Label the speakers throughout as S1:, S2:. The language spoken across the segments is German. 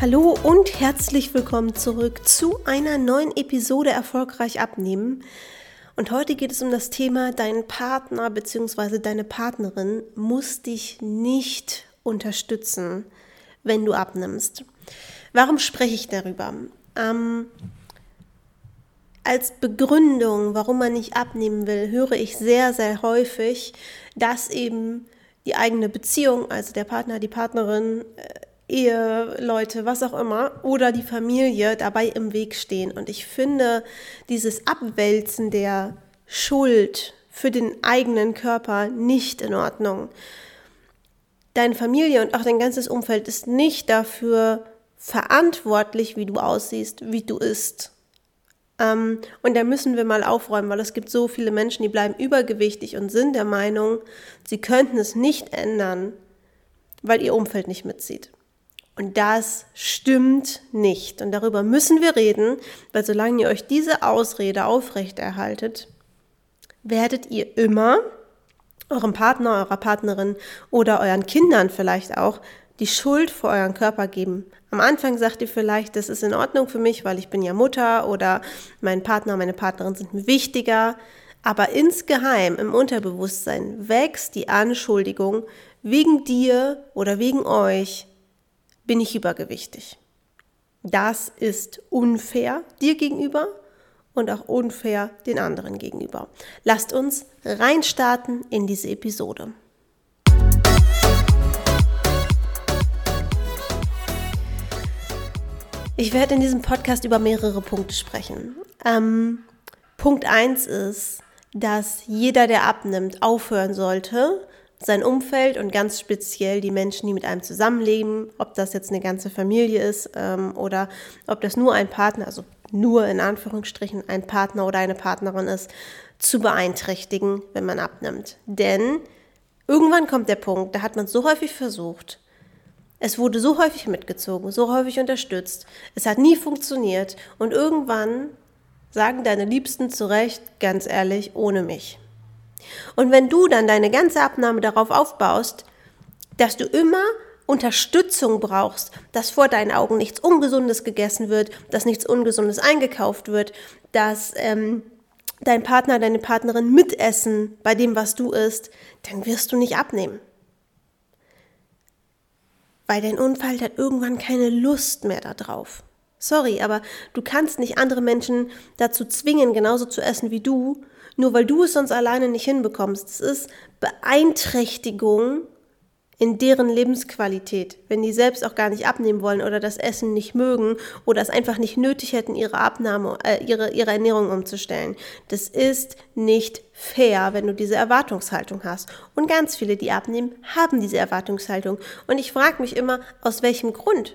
S1: Hallo und herzlich willkommen zurück zu einer neuen Episode Erfolgreich abnehmen. Und heute geht es um das Thema, dein Partner bzw. deine Partnerin muss dich nicht unterstützen, wenn du abnimmst. Warum spreche ich darüber? Ähm, als Begründung, warum man nicht abnehmen will, höre ich sehr, sehr häufig, dass eben die eigene Beziehung, also der Partner, die Partnerin, äh, Eheleute, was auch immer, oder die Familie dabei im Weg stehen. Und ich finde dieses Abwälzen der Schuld für den eigenen Körper nicht in Ordnung. Deine Familie und auch dein ganzes Umfeld ist nicht dafür verantwortlich, wie du aussiehst, wie du isst. Ähm, und da müssen wir mal aufräumen, weil es gibt so viele Menschen, die bleiben übergewichtig und sind der Meinung, sie könnten es nicht ändern, weil ihr Umfeld nicht mitzieht. Und das stimmt nicht. Und darüber müssen wir reden, weil solange ihr euch diese Ausrede aufrechterhaltet, werdet ihr immer eurem Partner, eurer Partnerin oder euren Kindern vielleicht auch die Schuld für euren Körper geben. Am Anfang sagt ihr vielleicht, das ist in Ordnung für mich, weil ich bin ja Mutter oder mein Partner, meine Partnerin sind mir wichtiger. Aber insgeheim im Unterbewusstsein wächst die Anschuldigung, wegen dir oder wegen euch bin ich übergewichtig. Das ist unfair dir gegenüber und auch unfair den anderen gegenüber. Lasst uns reinstarten in diese Episode. Ich werde in diesem Podcast über mehrere Punkte sprechen. Ähm, Punkt 1 ist, dass jeder, der abnimmt, aufhören sollte, sein Umfeld und ganz speziell die Menschen, die mit einem zusammenleben, ob das jetzt eine ganze Familie ist ähm, oder ob das nur ein Partner, also nur in Anführungsstrichen ein Partner oder eine Partnerin ist, zu beeinträchtigen, wenn man abnimmt. Denn irgendwann kommt der Punkt, da hat man so häufig versucht, es wurde so häufig mitgezogen, so häufig unterstützt. Es hat nie funktioniert. Und irgendwann sagen deine Liebsten zu Recht, ganz ehrlich, ohne mich. Und wenn du dann deine ganze Abnahme darauf aufbaust, dass du immer Unterstützung brauchst, dass vor deinen Augen nichts Ungesundes gegessen wird, dass nichts Ungesundes eingekauft wird, dass ähm, dein Partner, deine Partnerin mitessen bei dem, was du isst, dann wirst du nicht abnehmen weil dein Unfall hat irgendwann keine Lust mehr darauf. Sorry, aber du kannst nicht andere Menschen dazu zwingen, genauso zu essen wie du, nur weil du es sonst alleine nicht hinbekommst. Es ist Beeinträchtigung in deren Lebensqualität, wenn die selbst auch gar nicht abnehmen wollen oder das Essen nicht mögen oder es einfach nicht nötig hätten, ihre Abnahme, äh, ihre, ihre Ernährung umzustellen. Das ist nicht fair, wenn du diese Erwartungshaltung hast. Und ganz viele, die abnehmen, haben diese Erwartungshaltung. Und ich frage mich immer, aus welchem Grund?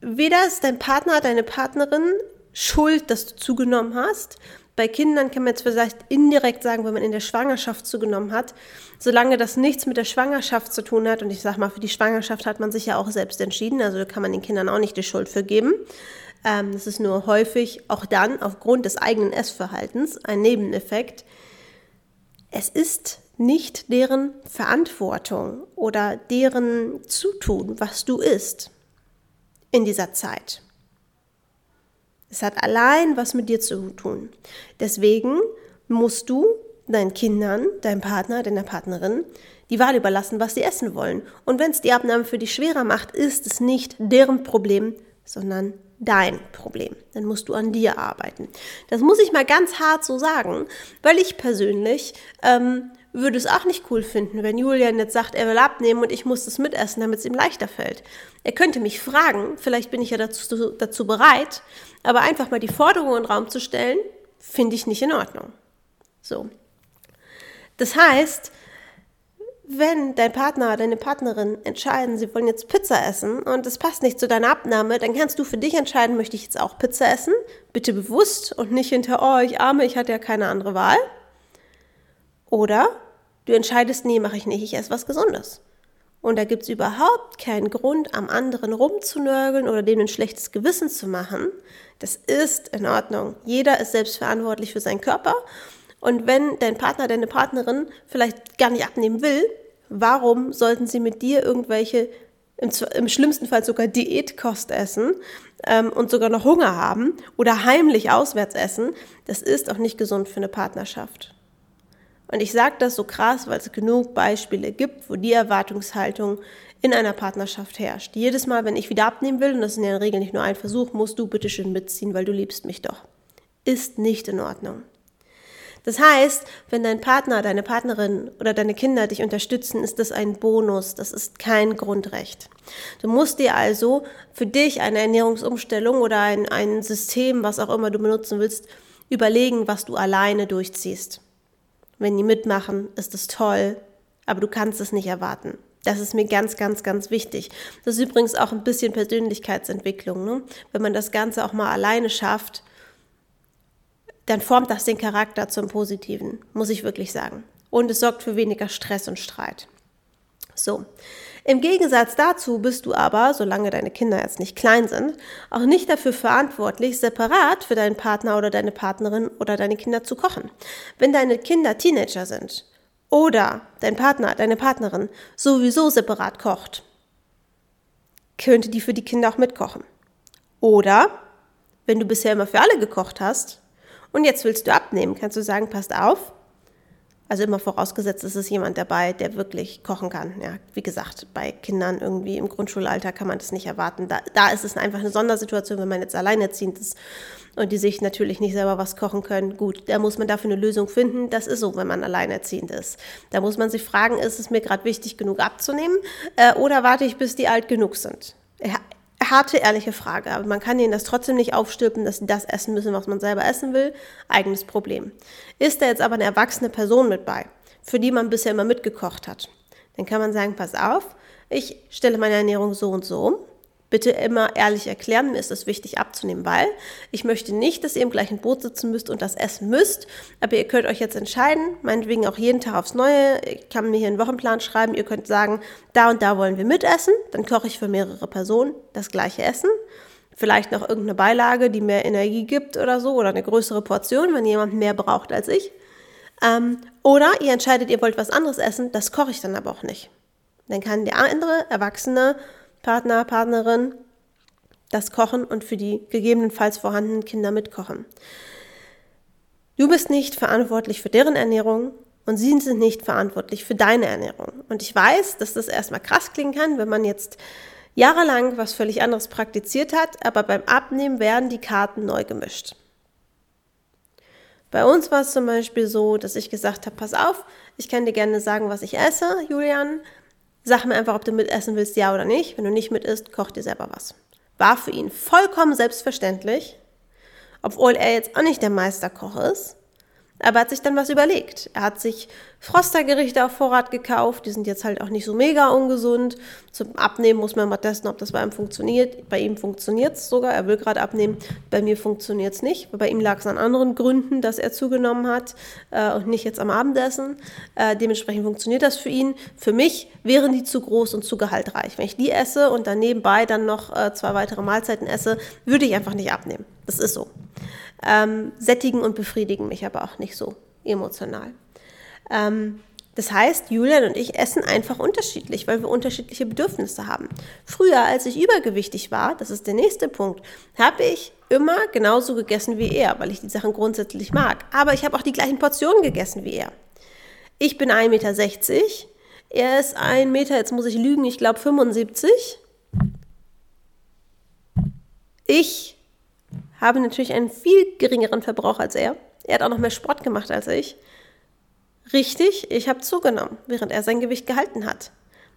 S1: Weder ist dein Partner, deine Partnerin schuld, dass du zugenommen hast, bei Kindern kann man jetzt vielleicht indirekt sagen, wenn man in der Schwangerschaft zugenommen hat, solange das nichts mit der Schwangerschaft zu tun hat, und ich sage mal, für die Schwangerschaft hat man sich ja auch selbst entschieden, also kann man den Kindern auch nicht die Schuld für geben. Ähm, das ist nur häufig auch dann aufgrund des eigenen Essverhaltens ein Nebeneffekt. Es ist nicht deren Verantwortung oder deren Zutun, was du isst in dieser Zeit. Es hat allein was mit dir zu tun. Deswegen musst du deinen Kindern, deinem Partner, deiner Partnerin die Wahl überlassen, was sie essen wollen. Und wenn es die Abnahme für dich schwerer macht, ist es nicht deren Problem, sondern dein Problem. Dann musst du an dir arbeiten. Das muss ich mal ganz hart so sagen, weil ich persönlich ähm, würde es auch nicht cool finden, wenn Julian jetzt sagt, er will abnehmen und ich muss das mitessen, damit es ihm leichter fällt. Er könnte mich fragen, vielleicht bin ich ja dazu, dazu bereit, aber einfach mal die Forderung in den Raum zu stellen, finde ich nicht in Ordnung. So. Das heißt, wenn dein Partner, deine Partnerin entscheiden, sie wollen jetzt Pizza essen und es passt nicht zu deiner Abnahme, dann kannst du für dich entscheiden, möchte ich jetzt auch Pizza essen? Bitte bewusst und nicht hinter, oh, ich arme, ich hatte ja keine andere Wahl. Oder du entscheidest, nee, mache ich nicht, ich esse was Gesundes. Und da gibt es überhaupt keinen Grund, am anderen rumzunörgeln oder dem ein schlechtes Gewissen zu machen. Das ist in Ordnung. Jeder ist selbstverantwortlich für seinen Körper. Und wenn dein Partner, deine Partnerin vielleicht gar nicht abnehmen will, warum sollten sie mit dir irgendwelche im, im schlimmsten Fall sogar Diätkost essen ähm, und sogar noch Hunger haben oder heimlich auswärts essen, das ist auch nicht gesund für eine Partnerschaft. Und ich sage das so krass, weil es genug Beispiele gibt, wo die Erwartungshaltung in einer Partnerschaft herrscht. Jedes Mal, wenn ich wieder abnehmen will, und das ist in der Regel nicht nur ein Versuch, musst du bitte schön mitziehen, weil du liebst mich doch. Ist nicht in Ordnung. Das heißt, wenn dein Partner, deine Partnerin oder deine Kinder dich unterstützen, ist das ein Bonus, das ist kein Grundrecht. Du musst dir also für dich eine Ernährungsumstellung oder ein, ein System, was auch immer du benutzen willst, überlegen, was du alleine durchziehst. Wenn die mitmachen, ist es toll, aber du kannst es nicht erwarten. Das ist mir ganz, ganz, ganz wichtig. Das ist übrigens auch ein bisschen Persönlichkeitsentwicklung. Ne? Wenn man das Ganze auch mal alleine schafft, dann formt das den Charakter zum Positiven, muss ich wirklich sagen. Und es sorgt für weniger Stress und Streit. So. Im Gegensatz dazu bist du aber, solange deine Kinder jetzt nicht klein sind, auch nicht dafür verantwortlich, separat für deinen Partner oder deine Partnerin oder deine Kinder zu kochen. Wenn deine Kinder Teenager sind oder dein Partner, deine Partnerin sowieso separat kocht, könnte die für die Kinder auch mitkochen. Oder wenn du bisher immer für alle gekocht hast, und jetzt willst du abnehmen, kannst du sagen, passt auf. Also immer vorausgesetzt, es ist jemand dabei, der wirklich kochen kann. Ja, wie gesagt, bei Kindern irgendwie im Grundschulalter kann man das nicht erwarten. Da, da ist es einfach eine Sondersituation, wenn man jetzt alleinerziehend ist und die sich natürlich nicht selber was kochen können. Gut, da muss man dafür eine Lösung finden. Das ist so, wenn man alleinerziehend ist. Da muss man sich fragen, ist es mir gerade wichtig genug abzunehmen äh, oder warte ich, bis die alt genug sind? Harte, ehrliche Frage, aber man kann ihnen das trotzdem nicht aufstülpen, dass sie das essen müssen, was man selber essen will. Eigenes Problem. Ist da jetzt aber eine erwachsene Person mit bei, für die man bisher immer mitgekocht hat, dann kann man sagen, pass auf, ich stelle meine Ernährung so und so um bitte immer ehrlich erklären. Mir ist es wichtig abzunehmen, weil ich möchte nicht, dass ihr im gleichen Boot sitzen müsst und das essen müsst. Aber ihr könnt euch jetzt entscheiden, meinetwegen auch jeden Tag aufs Neue. Ich kann mir hier einen Wochenplan schreiben. Ihr könnt sagen, da und da wollen wir mitessen. Dann koche ich für mehrere Personen das gleiche Essen. Vielleicht noch irgendeine Beilage, die mehr Energie gibt oder so. Oder eine größere Portion, wenn jemand mehr braucht als ich. Ähm, oder ihr entscheidet, ihr wollt was anderes essen. Das koche ich dann aber auch nicht. Dann kann der andere Erwachsene Partner, Partnerin das kochen und für die gegebenenfalls vorhandenen Kinder mitkochen. Du bist nicht verantwortlich für deren Ernährung und sie sind nicht verantwortlich für deine Ernährung. Und ich weiß, dass das erstmal krass klingen kann, wenn man jetzt jahrelang was völlig anderes praktiziert hat, aber beim Abnehmen werden die Karten neu gemischt. Bei uns war es zum Beispiel so, dass ich gesagt habe, pass auf, ich kann dir gerne sagen, was ich esse, Julian, Sag mir einfach, ob du mitessen willst, ja oder nicht. Wenn du nicht mit isst, koch dir selber was. War für ihn vollkommen selbstverständlich, obwohl er jetzt auch nicht der Meisterkoch ist. Aber er hat sich dann was überlegt. Er hat sich Frostergerichte auf Vorrat gekauft. Die sind jetzt halt auch nicht so mega ungesund. Zum Abnehmen muss man mal testen, ob das bei ihm funktioniert. Bei ihm funktioniert es sogar. Er will gerade abnehmen. Bei mir funktioniert es nicht. Bei ihm lag es an anderen Gründen, dass er zugenommen hat äh, und nicht jetzt am Abendessen. Äh, dementsprechend funktioniert das für ihn. Für mich wären die zu groß und zu gehaltreich. Wenn ich die esse und dann nebenbei dann noch äh, zwei weitere Mahlzeiten esse, würde ich einfach nicht abnehmen. Das ist so ähm, sättigen und befriedigen mich aber auch nicht so emotional. Ähm, das heißt, Julian und ich essen einfach unterschiedlich, weil wir unterschiedliche Bedürfnisse haben. Früher, als ich übergewichtig war, das ist der nächste Punkt, habe ich immer genauso gegessen wie er, weil ich die Sachen grundsätzlich mag. Aber ich habe auch die gleichen Portionen gegessen wie er. Ich bin 1,60 Meter, er ist 1 Meter, jetzt muss ich lügen, ich glaube 75. Ich habe natürlich einen viel geringeren Verbrauch als er. Er hat auch noch mehr Sport gemacht als ich. Richtig, ich habe zugenommen, während er sein Gewicht gehalten hat.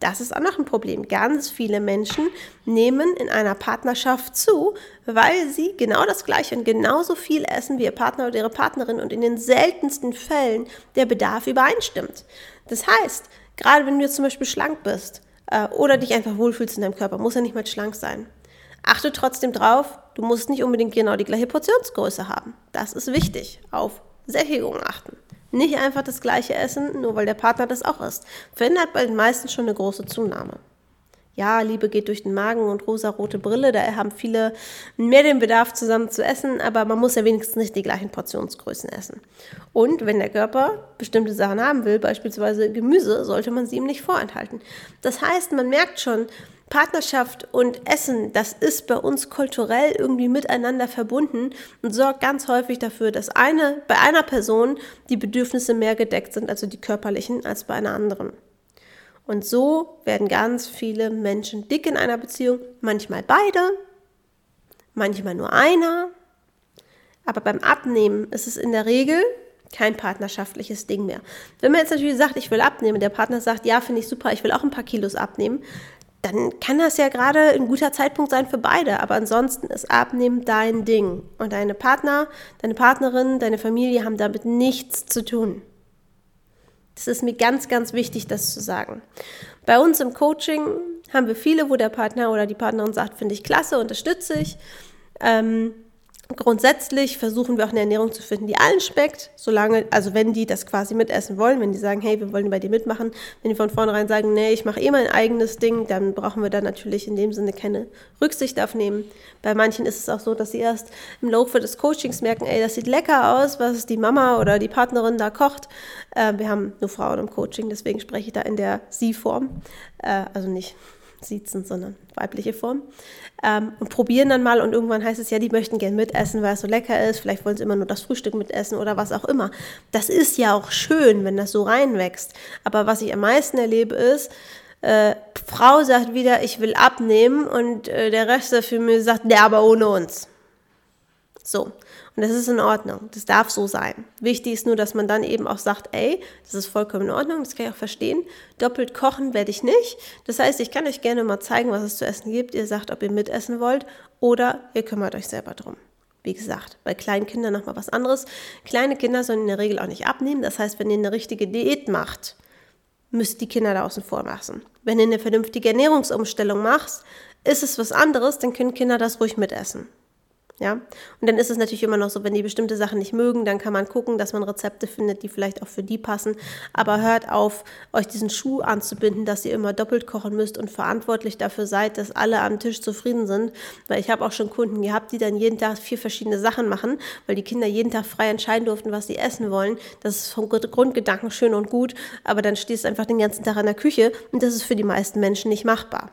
S1: Das ist auch noch ein Problem. Ganz viele Menschen nehmen in einer Partnerschaft zu, weil sie genau das Gleiche und genauso viel essen wie ihr Partner oder ihre Partnerin und in den seltensten Fällen der Bedarf übereinstimmt. Das heißt, gerade wenn du jetzt zum Beispiel schlank bist äh, oder dich einfach wohlfühlst in deinem Körper, muss er nicht mal schlank sein. Achte trotzdem drauf, du musst nicht unbedingt genau die gleiche Portionsgröße haben. Das ist wichtig. Auf Sättigung achten. Nicht einfach das gleiche essen, nur weil der Partner das auch isst. Verhindert bei den meisten schon eine große Zunahme. Ja, Liebe geht durch den Magen und rosa-rote Brille, da haben viele mehr den Bedarf, zusammen zu essen, aber man muss ja wenigstens nicht die gleichen Portionsgrößen essen. Und wenn der Körper bestimmte Sachen haben will, beispielsweise Gemüse, sollte man sie ihm nicht vorenthalten. Das heißt, man merkt schon, Partnerschaft und Essen, das ist bei uns kulturell irgendwie miteinander verbunden und sorgt ganz häufig dafür, dass eine, bei einer Person die Bedürfnisse mehr gedeckt sind, also die körperlichen, als bei einer anderen. Und so werden ganz viele Menschen dick in einer Beziehung, manchmal beide, manchmal nur einer. Aber beim Abnehmen ist es in der Regel kein partnerschaftliches Ding mehr. Wenn man jetzt natürlich sagt, ich will abnehmen, der Partner sagt, ja, finde ich super, ich will auch ein paar Kilos abnehmen, dann kann das ja gerade ein guter Zeitpunkt sein für beide. Aber ansonsten ist Abnehmen dein Ding. Und deine Partner, deine Partnerin, deine Familie haben damit nichts zu tun. Das ist mir ganz, ganz wichtig, das zu sagen. Bei uns im Coaching haben wir viele, wo der Partner oder die Partnerin sagt, finde ich klasse, unterstütze ich. Ähm, Grundsätzlich versuchen wir auch eine Ernährung zu finden, die allen schmeckt, solange, also wenn die das quasi mitessen wollen, wenn die sagen, hey, wir wollen bei dir mitmachen, wenn die von vornherein sagen, nee, ich mache eh mein eigenes Ding, dann brauchen wir da natürlich in dem Sinne keine Rücksicht aufnehmen. Bei manchen ist es auch so, dass sie erst im Laufe des Coachings merken, ey, das sieht lecker aus, was die Mama oder die Partnerin da kocht. Äh, wir haben nur Frauen im Coaching, deswegen spreche ich da in der Sie-Form, äh, also nicht siezen, sondern weibliche Form. Ähm, und probieren dann mal und irgendwann heißt es ja, die möchten gern mitessen, weil es so lecker ist. Vielleicht wollen sie immer nur das Frühstück mitessen oder was auch immer. Das ist ja auch schön, wenn das so reinwächst. Aber was ich am meisten erlebe ist, äh, Frau sagt wieder, ich will abnehmen und äh, der Rest der Familie sagt, der aber ohne uns. So. Und das ist in Ordnung. Das darf so sein. Wichtig ist nur, dass man dann eben auch sagt, ey, das ist vollkommen in Ordnung, das kann ich auch verstehen. Doppelt kochen werde ich nicht. Das heißt, ich kann euch gerne mal zeigen, was es zu essen gibt. Ihr sagt, ob ihr mitessen wollt oder ihr kümmert euch selber drum. Wie gesagt, bei kleinen Kindern nochmal was anderes. Kleine Kinder sollen in der Regel auch nicht abnehmen. Das heißt, wenn ihr eine richtige Diät macht, müsst die Kinder da außen vor lassen. Wenn ihr eine vernünftige Ernährungsumstellung macht, ist es was anderes, dann können Kinder das ruhig mitessen. Ja, und dann ist es natürlich immer noch so, wenn die bestimmte Sachen nicht mögen, dann kann man gucken, dass man Rezepte findet, die vielleicht auch für die passen. Aber hört auf, euch diesen Schuh anzubinden, dass ihr immer doppelt kochen müsst und verantwortlich dafür seid, dass alle am Tisch zufrieden sind. Weil ich habe auch schon Kunden gehabt, die dann jeden Tag vier verschiedene Sachen machen, weil die Kinder jeden Tag frei entscheiden durften, was sie essen wollen. Das ist vom Grundgedanken schön und gut, aber dann stehst du einfach den ganzen Tag in der Küche und das ist für die meisten Menschen nicht machbar.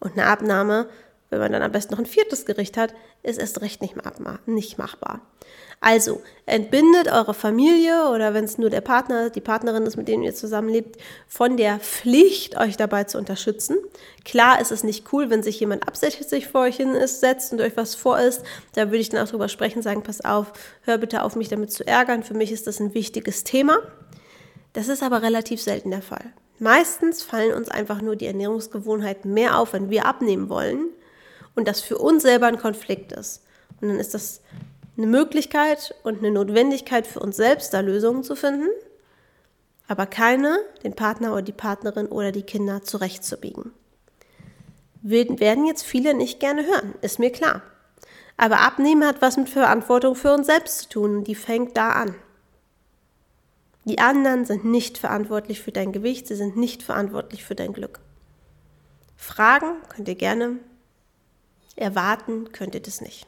S1: Und eine Abnahme wenn man dann am besten noch ein viertes Gericht hat, ist erst recht nicht, nicht machbar. Also, entbindet eure Familie oder wenn es nur der Partner, die Partnerin ist, mit denen ihr zusammenlebt, von der Pflicht, euch dabei zu unterstützen. Klar ist es nicht cool, wenn sich jemand absichtlich vor euch hin ist, setzt und euch was vor ist. Da würde ich dann auch drüber sprechen, sagen, pass auf, hör bitte auf, mich damit zu ärgern. Für mich ist das ein wichtiges Thema. Das ist aber relativ selten der Fall. Meistens fallen uns einfach nur die Ernährungsgewohnheiten mehr auf, wenn wir abnehmen wollen, und das für uns selber ein Konflikt ist. Und dann ist das eine Möglichkeit und eine Notwendigkeit für uns selbst, da Lösungen zu finden, aber keine, den Partner oder die Partnerin oder die Kinder zurechtzubiegen. Werden jetzt viele nicht gerne hören, ist mir klar. Aber Abnehmen hat was mit Verantwortung für uns selbst zu tun und die fängt da an. Die anderen sind nicht verantwortlich für dein Gewicht, sie sind nicht verantwortlich für dein Glück. Fragen könnt ihr gerne Erwarten könnt ihr das nicht.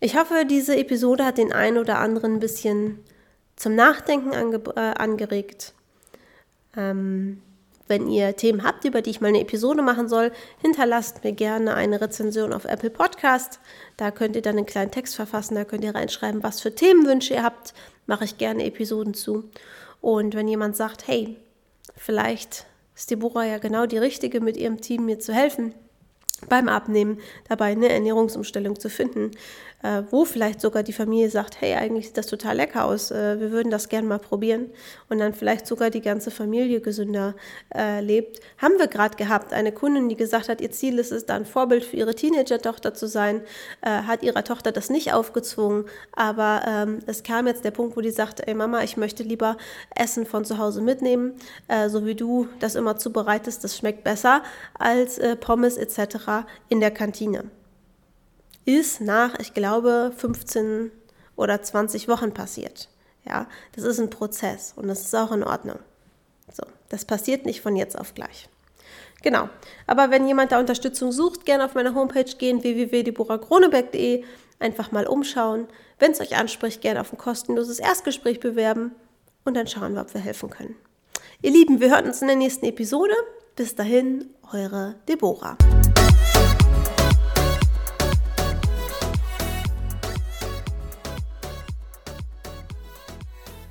S1: Ich hoffe, diese Episode hat den einen oder anderen ein bisschen zum Nachdenken ange äh, angeregt. Ähm, wenn ihr Themen habt, über die ich mal eine Episode machen soll, hinterlasst mir gerne eine Rezension auf Apple Podcast. Da könnt ihr dann einen kleinen Text verfassen, da könnt ihr reinschreiben, was für Themenwünsche ihr habt. Mache ich gerne Episoden zu. Und wenn jemand sagt, hey, vielleicht ist Deborah ja genau die Richtige, mit ihrem Team mir zu helfen, beim Abnehmen dabei eine Ernährungsumstellung zu finden, äh, wo vielleicht sogar die Familie sagt, hey, eigentlich sieht das total lecker aus, äh, wir würden das gerne mal probieren und dann vielleicht sogar die ganze Familie gesünder äh, lebt. Haben wir gerade gehabt, eine Kundin, die gesagt hat, ihr Ziel ist es, da ein Vorbild für ihre Teenager-Tochter zu sein, äh, hat ihrer Tochter das nicht aufgezwungen, aber ähm, es kam jetzt der Punkt, wo die sagte, ey Mama, ich möchte lieber Essen von zu Hause mitnehmen, äh, so wie du das immer zubereitest, das schmeckt besser als äh, Pommes etc. in der Kantine ist nach, ich glaube, 15 oder 20 Wochen passiert. Ja, das ist ein Prozess und das ist auch in Ordnung. So, das passiert nicht von jetzt auf gleich. Genau. Aber wenn jemand da Unterstützung sucht, gerne auf meine Homepage gehen, www.deborahgroneberg.de, einfach mal umschauen. Wenn es euch anspricht, gerne auf ein kostenloses Erstgespräch bewerben und dann schauen wir, ob wir helfen können. Ihr Lieben, wir hören uns in der nächsten Episode. Bis dahin, eure Deborah.